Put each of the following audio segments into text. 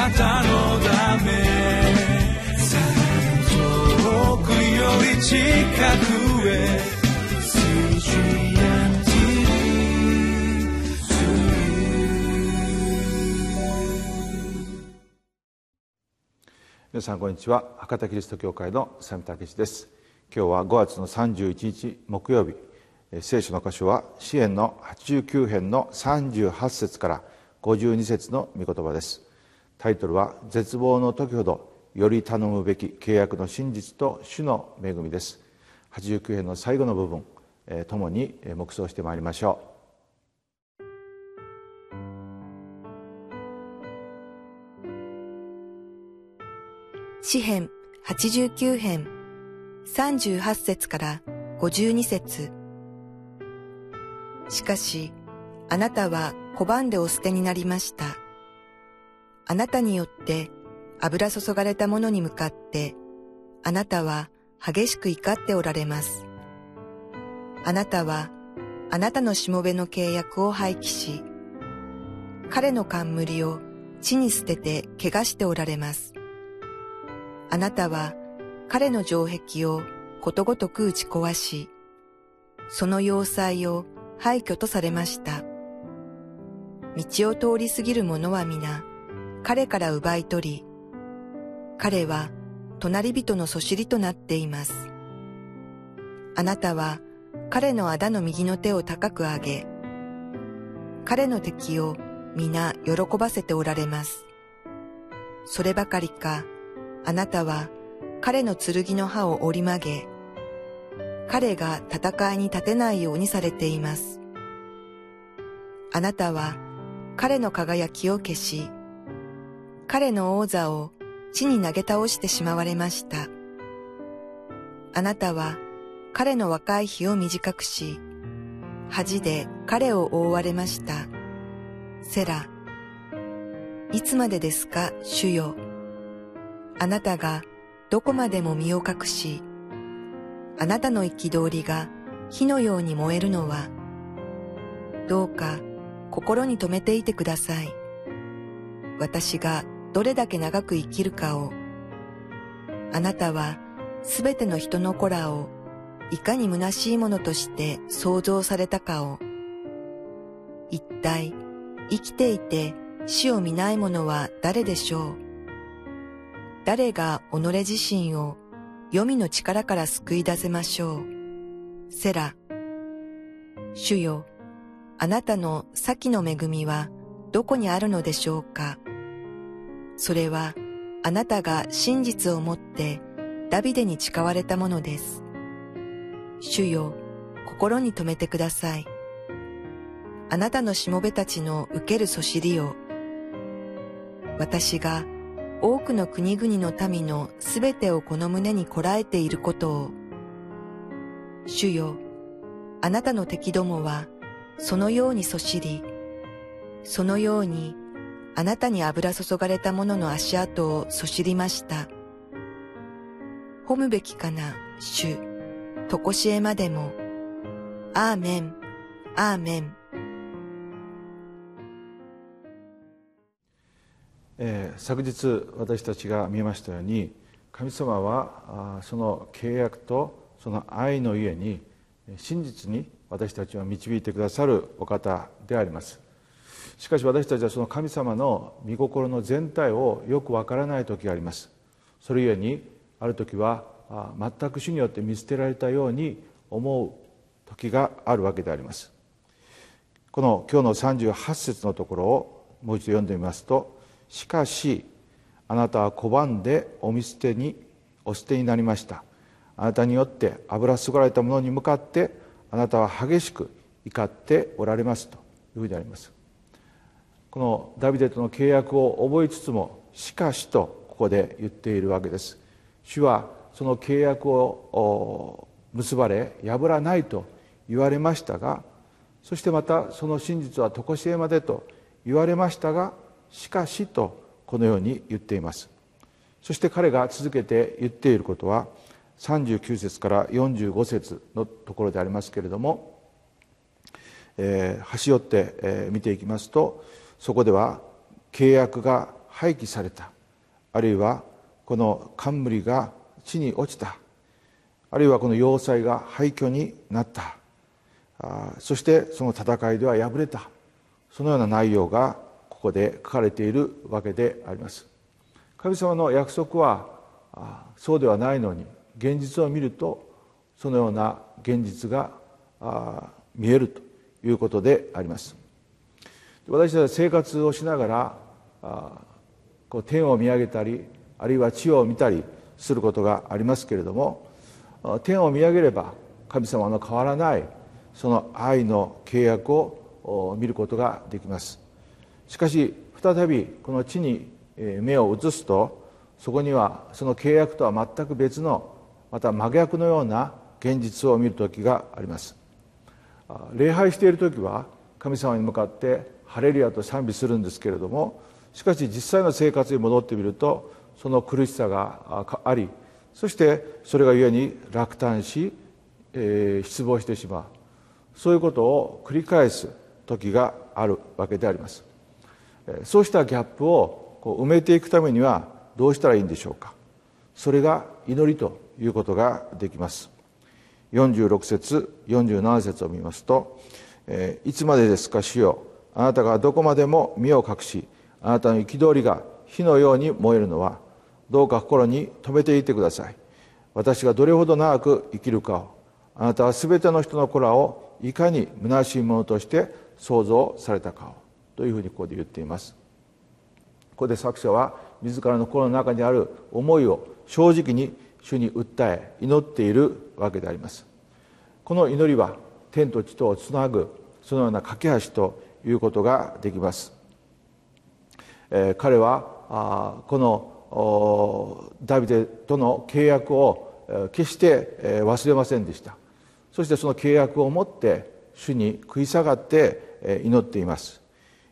なたのため遠くより近くへ皆さんこんにちは。博多キリスト教会の佐見武です。今日は5月の31日木曜日。聖書の箇所は支援の89編の38節から52節の御言葉です。タイトルは「絶望の時ほどより頼むべき契約の真実と主の恵み」です。89編の最後の部分ともに黙想してまいりましょう。詩編89編38節から52節。しかし、あなたは拒んでお捨てになりました。あなたによって油注がれたものに向かって、あなたは激しく怒っておられます。あなたはあなたのしもべの契約を廃棄し、彼の冠を地に捨てて怪我しておられます。あなたは彼の城壁をことごとく打ち壊し、その要塞を廃墟とされました。道を通り過ぎる者は皆、彼から奪い取り、彼は隣人のそしりとなっています。あなたは彼の仇の右の手を高く上げ、彼の敵を皆喜ばせておられます。そればかりか、あなたは彼の剣の刃を折り曲げ、彼が戦いに立てないようにされています。あなたは彼の輝きを消し、彼の王座を地に投げ倒してしまわれました。あなたは彼の若い日を短くし、恥で彼を覆われました。セラ、いつまでですか、主よ。あなたがどこまでも身を隠し、あなたの憤りが火のように燃えるのは、どうか心に留めていてください。私がどれだけ長く生きるかを、あなたはすべての人の子らをいかに虚しいものとして創造されたかを、一体生きていて死を見ない者は誰でしょう？誰が己自身を黄泉の力から救い出せましょう？セラ。主よ、あなたの先の恵みはどこにあるのでしょうか？それはあなたが真実をもってダビデに誓われたものです。主よ、心に留めてください。あなたのしもべたちの受けるそしりを、私が多くの国々の民のすべてをこの胸にこらえていることを、主よ、あなたの敵どもはそのようにそしり、そのようにあなたに油注がれた者の足跡をそしりました。褒むべきかな、主、とこしえまでも。アーメン、アーメン。えー、昨日私たちが見ましたように神様はあその契約とその愛のゆえに真実に私たちを導いてくださるお方でありますしかし私たちはその神様の御心の全体をよくわからない時があります。それゆえにある時は全く主によって見捨てられたように思う時があるわけであります。この今日の38節のところをもう一度読んでみますとしかしあなたは拒んでお見捨てにお捨てになりました。あなたによって油すがられたものに向かってあなたは激しく怒っておられますというふうにあります。このダビデとの契約を覚えつつもしかしとここで言っているわけです。主はその契約を結ばれ破らないと言われましたがそしてまたその真実は常しえまでと言われましたがしかしとこのように言っています。そして彼が続けて言っていることは39節から45節のところでありますけれども、えー、端折って、えー、見ていきますとそこでは契約が廃棄された。あるいはこの冠が地に落ちた。あるいはこの要塞が廃墟になった。あそしてその戦いでは敗れた。そのような内容がここで書かれているわけであります。神様の約束はそうではないのに現実を見るとそのような現実が見えるということであります。私たちは生活をしながらあこう天を見上げたりあるいは地を見たりすることがありますけれども天を見上げれば神様の変わらないその愛の契約を見ることができます。しかし再びこの地に目を移すとそこにはその契約とは全く別のまた真逆のような現実を見る時があります。礼拝している時は神様に向かって「ハレルヤ」と賛美するんですけれどもしかし実際の生活に戻ってみるとその苦しさがありそしてそれがゆえに落胆し、えー、失望してしまう。そういうことを繰り返す時があるわけであります。そうしたギャップをこう埋めていくためにはどうしたらいいんでしょうか。それが祈りということができます。46節47節を見ますと「いつまでですか主よ。あなたがどこまでも身を隠しあなたの憤りが火のように燃えるのはどうか心に留めていてください。私がどれほど長く生きるかをあなたは全ての人の子らをいかに虚しいものとして創造されたかをというふうにここで言っています。ここで作者は自らの心の中にある思いを正直に主に訴え祈っているわけであります。この祈りは天と地とをつなぐそのような架け橋ということができます、えー、彼はあこのダビデとの契約を決して忘れませんでした。そしてその契約を持って主に食い下がって祈っています。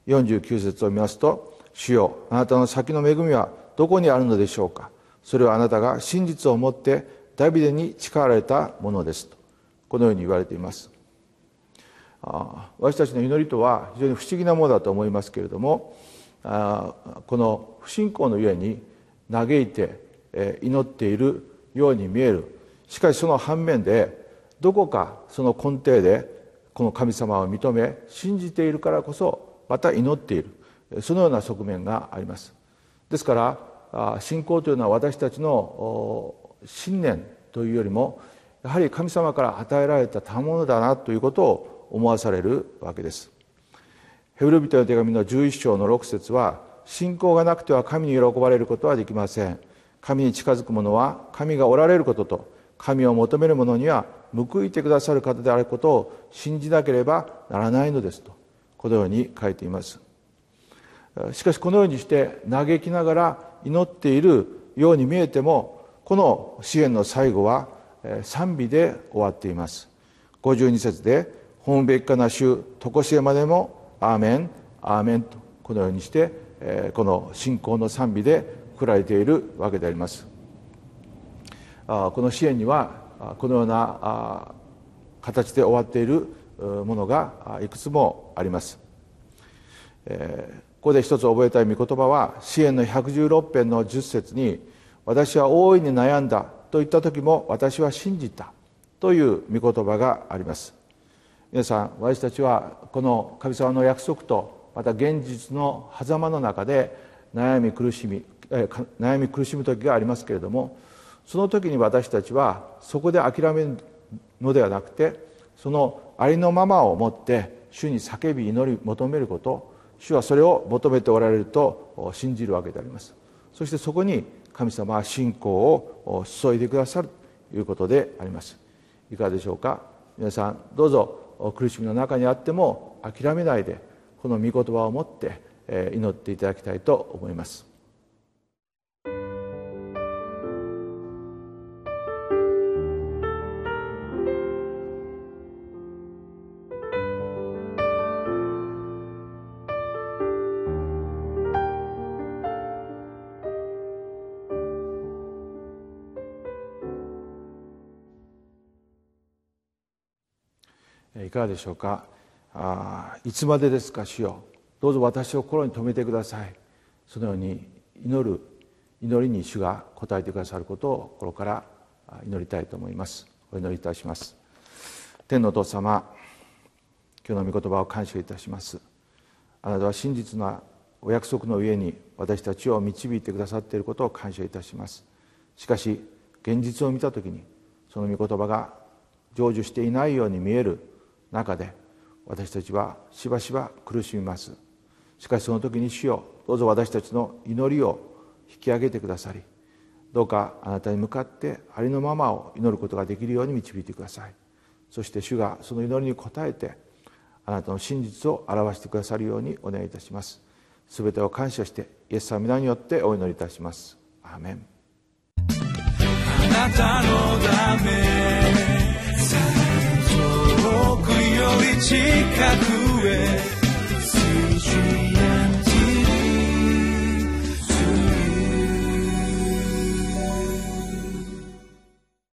49節を見ますと「主よあなたの先の恵みはどこにあるのでしょうか？それはあなたが真実を持ってダビデに誓われたものです」とこのように言われています。私たちの祈りとは非常に不思議なものだと思いますけれどもこの不信仰のゆえに嘆いて祈っているように見える。しかしその反面でどこかその根底でこの神様を認め信じているからこそまた祈っている。そのような側面があります。ですから信仰というのは私たちの信念というよりもやはり神様から与えられた賜物だなということを思わされるわけです。ヘブル人の手紙の11章の6節は信仰がなくては神に喜ばれることはできません。神に近づく者は神がおられることと神を求める者には報いてくださる方であることを信じなければならないのですとこのように書いています。しかしこのようにして嘆きながら祈っているように見えてもこの支援の最後は賛美で終わっています。52節で「本べきかな主とこしえまでもアーメンアーメン」とこのようにしてこの信仰の賛美でくられているわけであります。この支援にはこのような形で終わっているものがいくつもあります、えここで一つ覚えたい御言葉は支援の116編の10節に「私は大いに悩んだ」と言った時も「私は信じた」という御言葉があります。皆さん私たちはこの神様の約束とまた現実の狭間の中で悩み苦しみ悩み苦しむ時がありますけれどもその時に私たちはそこで諦めるのではなくてそのありのままをもって主に叫び祈り求めること主はそれを求めておられると信じるわけであります。そしてそこに神様は信仰を注いでくださるということであります。いかがでしょうか？皆さんどうぞ。苦しみの中にあっても諦めないでこの御言葉を持って祈っていただきたいと思います。いかがでしょうか？あいつまでですか主よ。どうぞ私を心に留めてください。そのように祈る祈りに主が応えてくださることを心から祈りたいと思います。お祈りいたします。天のお父様今日の御言葉を感謝いたします。あなたは真実なお約束の上に私たちを導いてくださっていることを感謝いたします。しかし現実を見た時にその御言葉が成就していないように見える中で私たちはしばしば苦しみます。しかしその時に主よどうぞ私たちの祈りを引き上げてくださりどうかあなたに向かってありのままを祈ることができるように導いてください。そして主がその祈りに応えてあなたの真実を表してくださるようにお願いいたします。すべてを感謝してイエス様皆によってお祈りいたします。アーメン。あなたのため。遠くより近くへ